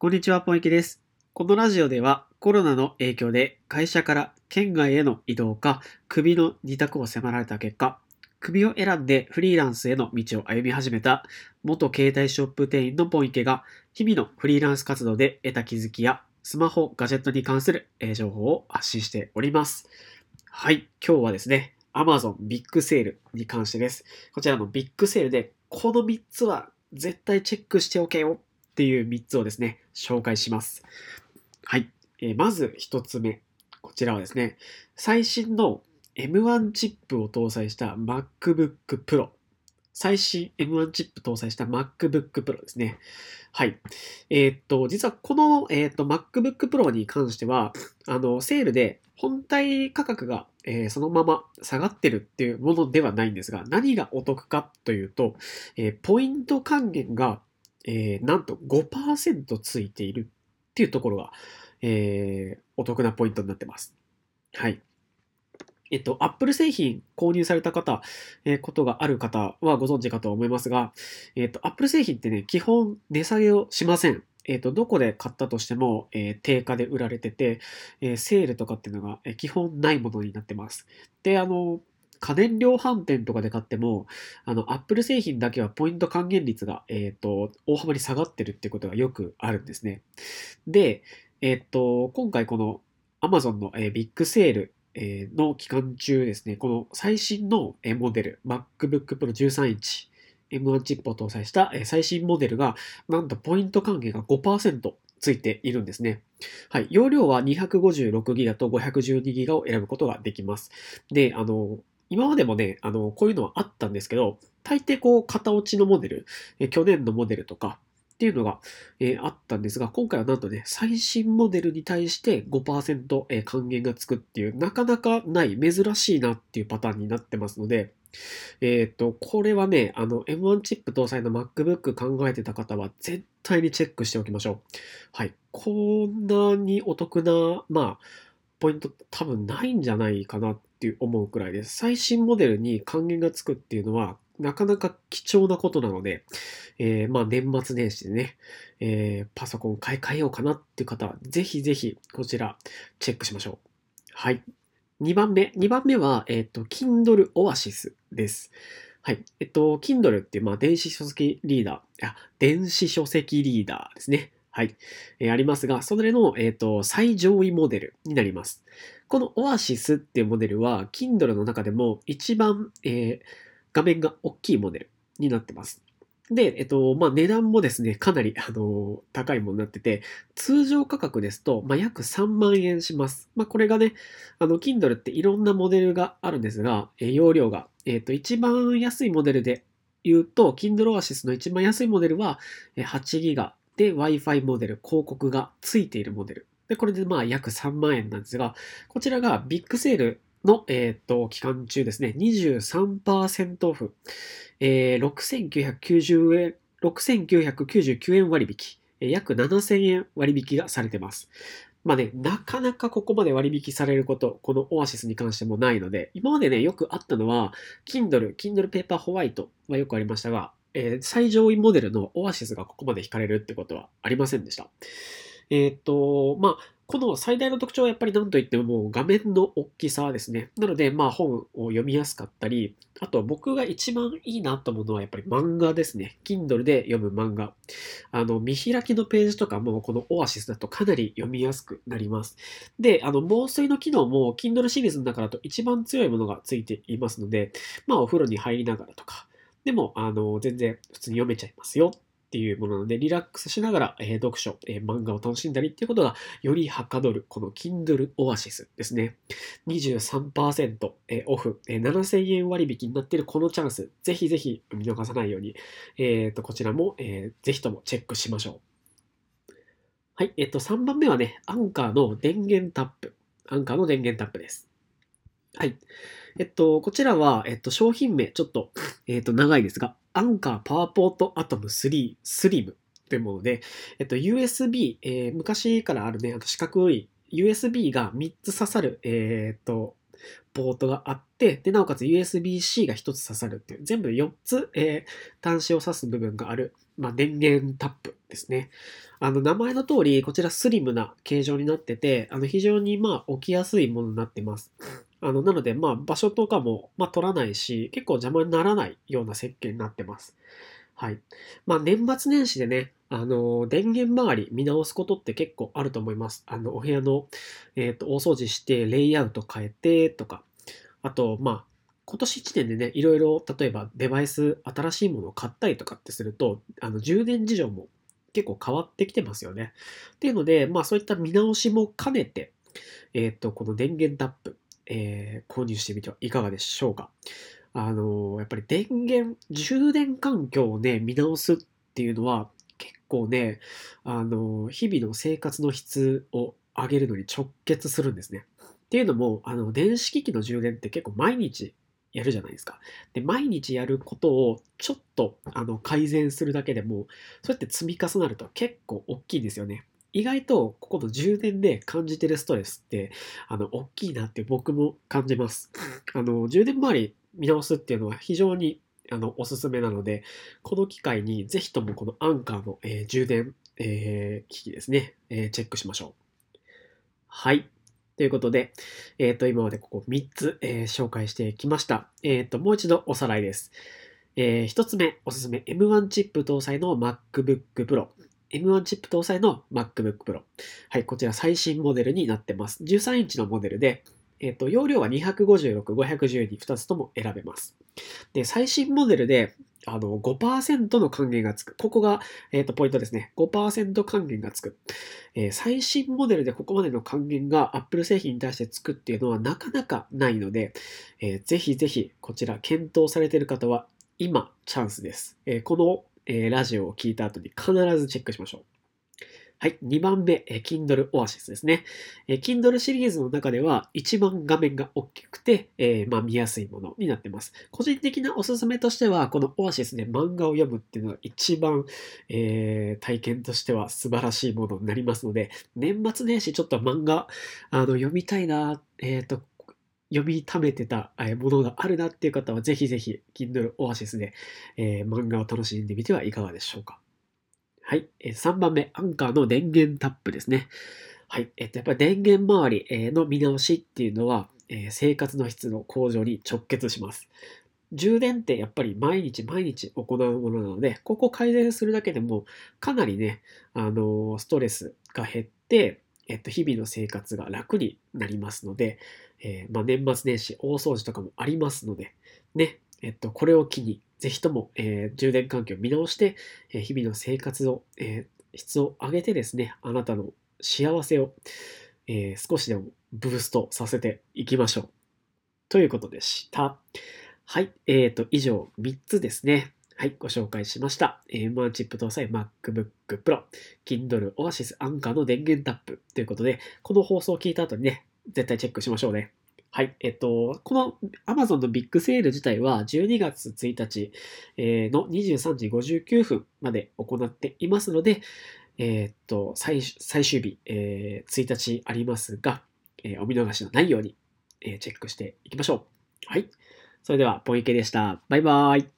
こんにちは、ポンイキです。このラジオではコロナの影響で会社から県外への移動か首の二択を迫られた結果、首を選んでフリーランスへの道を歩み始めた元携帯ショップ店員のポンイケが日々のフリーランス活動で得た気づきやスマホ、ガジェットに関する情報を発信しております。はい、今日はですね、Amazon ビッグセールに関してです。こちらのビッグセールでこの3つは絶対チェックしておけよっていう3つをですね、紹介します。はい。えーまず1つ目。こちらはですね、最新の M1 チップを搭載した MacBook Pro。最新 M1 チップ搭載した MacBook Pro ですね。はい。えーっと、実はこの、えーっと MacBook Pro に関しては、あの、セールで本体価格が、えーそのまま下がってるっていうものではないんですが、何がお得かというと、えポイント還元が、えーなんと5%ついているっていうところが、えーお得なポイントになってます。はい。えっと、Apple 製品購入された方、えーことがある方はご存知かと思いますが、えっと、Apple 製品ってね、基本値下げをしません。えっと、どこで買ったとしても、えー定価で売られてて、えーセールとかっていうのが、え基本ないものになってます。で、あの、家電量販店とかで買っても、あの、Apple 製品だけはポイント還元率が、えっ、と、大幅に下がってるってことがよくあるんですね。で、えっ、と、今回この Amazon の、えービッグセール、えーの期間中ですね、この最新の、えーモデル、MacBook Pro 13インチ、M1 チップを搭載した、えー最新モデルが、なんとポイント還元が5%ついているんですね。はい。容量は 256GB と 512GB を選ぶことができます。で、あの、今までもね、あの、こういうのはあったんですけど、大抵こう、型落ちのモデル、え去年のモデルとかっていうのが、えーあったんですが、今回はなんとね、最新モデルに対して5%、えー還元がつくっていう、なかなかない、珍しいなっていうパターンになってますので、えっ、と、これはね、あの、M1 チップ搭載の MacBook 考えてた方は絶対にチェックしておきましょう。はい。こんなにお得な、まあ、ポイント多分ないんじゃないかなって思うくらいです。最新モデルに還元がつくっていうのは、なかなか貴重なことなので、えーまあ年末年始でね、えーパソコン買い替えようかなっていう方は、ぜひぜひこちらチェックしましょう。はい。2番目。2番目は、えっ、と、Kindle Oasis です。はい。えっと、Kindle っていう、まあ、電子書籍リーダー、あ、電子書籍リーダーですね。はい。えーありますが、それの、えっ、と、最上位モデルになります。この Oasis っていうモデルは、Kindle の中でも一番、えー画面が大きいモデルになってます。で、えっと、まあ、値段もですね、かなり、あの、高いものになってて、通常価格ですと、まあ、約3万円します。まあ、これがね、あの、Kindle っていろんなモデルがあるんですが、え容量が、えっと、一番安いモデルで言うと、Kindle Oasis の一番安いモデルは、8ギガで Wi-Fi モデル、広告がついているモデル。で、これでまあ約3万円なんですが、こちらがビッグセールの、えっと、期間中ですね、23%オフ、えー6990円、6999円割引、え約7000円割引がされてます。まあね、なかなかここまで割引されること、このオアシスに関してもないので、今までね、よくあったのは、Kindle、Kindle Paper White はよくありましたが、えー最上位モデルのオアシスがここまで引かれるってことはありませんでした。えーっと、まあ、この最大の特徴はやっぱり何といってももう画面の大きさですね。なので、まあ本を読みやすかったり、あと僕が一番いいなと思うのはやっぱり漫画ですね。Kindle で読む漫画。あの、見開きのページとかもこのオアシスだとかなり読みやすくなります。で、あの、防水の機能も Kindle シリーズの中だと一番強いものがついていますので、まあお風呂に入りながらとか、でも、あの、全然普通に読めちゃいますよっていうものなので、リラックスしながら、えー読書、えー漫画を楽しんだりっていうことがよりはかどる、この Kindle Oasis ですね。23%、えーオフ、えー7000円割引になっているこのチャンス、ぜひぜひ見逃さないように、えーと、こちらも、えーぜひともチェックしましょう。はい、えっと、3番目はね、アンカーの電源タップ。アンカーの電源タップです。はい。えっと、こちらは、えっと、商品名、ちょっと、えっと、長いですが、アンカーパワーポートアトム3スリムというもので、えっと、USB、えー昔からあるね、あと四角い USB が3つ刺さる、えーっと、ポートがあって、で、なおかつ USB-C が1つ刺さるっていう、全部4つ、えー、端子を刺す部分がある、まあ、電源タップですね。あの、名前の通り、こちらスリムな形状になってて、あの、非常に、まあ、置きやすいものになってます。あの、なので、まあ、場所とかも、まあ、取らないし、結構邪魔にならないような設計になってます。はい。まあ、年末年始でね、あの、電源周り見直すことって結構あると思います。あの、お部屋の、えっ、ー、と、大掃除して、レイアウト変えて、とか、あと、まあ、今年1年でね、いろいろ、例えばデバイス、新しいものを買ったりとかってすると、あの、充電事情も結構変わってきてますよね。っていうので、まあ、そういった見直しも兼ねて、えっ、ー、と、この電源タップ、えー、購入してみてはいかがでしょうか。あのやっぱり電源、充電環境をね、見直すっていうのは、結構ね、あの日々の生活の質を上げるのに直結するんですね。っていうのも、あの、電子機器の充電って結構毎日やるじゃないですか。で、毎日やることをちょっとあの改善するだけでも、そうやって積み重なると結構大きいんですよね。意外とここの充電で感じてるストレスって、あの、大きいなって僕も感じます。あの、充電周り見直すっていうのは非常にあのおすすめなので、この機会にぜひともこのアンカーの、えー、充電、えー、機器ですね、えー、チェックしましょう。はい。ということで、えっ、と、今までここ3つ、え紹介してきました。えっ、と、もう一度おさらいです。え1つ目、おすすめ M1 チップ搭載の MacBook Pro。M1 チップ搭載の MacBook Pro。はい、こちら最新モデルになってます。13インチのモデルで、えっ、と、容量は256、512、2つとも選べます。で、最新モデルで、あの、5%の還元がつく。ここが、えっ、と、ポイントですね。5%還元がつく。えー、最新モデルでここまでの還元が Apple 製品に対してつくっていうのはなかなかないので、えー、ぜひぜひこちら検討されている方は今チャンスです。え、この、えーラジオを聞いた後に必ずチェックしましょう。はい。2番目、え Kindle Oasis ですね。え Kindle シリーズの中では一番画面が大きくて、えー、まあ、見やすいものになってます。個人的なおすすめとしては、この Oasis で漫画を読むっていうのが一番、えー、体験としては素晴らしいものになりますので、年末年始ちょっと漫画、あの、読みたいな、えっ、ー、と、読み溜めてたものがあるなっていう方は、ぜひぜひ Kindle Oasis で、えー、漫画を楽しんでみてはいかがでしょうか。はい。3番目、アンカーの電源タップですね。はい。えっと、やっぱり電源周りの見直しっていうのは、え生活の質の向上に直結します。充電ってやっぱり毎日毎日行うものなので、ここ改善するだけでもかなりね、あのストレスが減って、えっと、日々の生活が楽になりますので、えー、まあ、年末年始大掃除とかもありますので、ね、えっと、これを機に、ぜひとも、えー、充電環境を見直して、えー、日々の生活を、えー、質を上げてですね、あなたの幸せを、え少しでもブーストさせていきましょう。ということでした。はい。えっ、と、以上3つですね。はい、ご紹介しました。M1 チップ搭載 MacBook Pro、Kindle Oasis アンカーの電源タップということで、この放送を聞いた後にね、絶対チェックしましょうね。はい。えっと、この Amazon のビッグセール自体は12月1日の23時59分まで行っていますので、えっと、最最終日、えー、1日ありますが、えー、お見逃しのないように、えー、チェックしていきましょう。はい。それでは、ポイケでした。バイバーイ。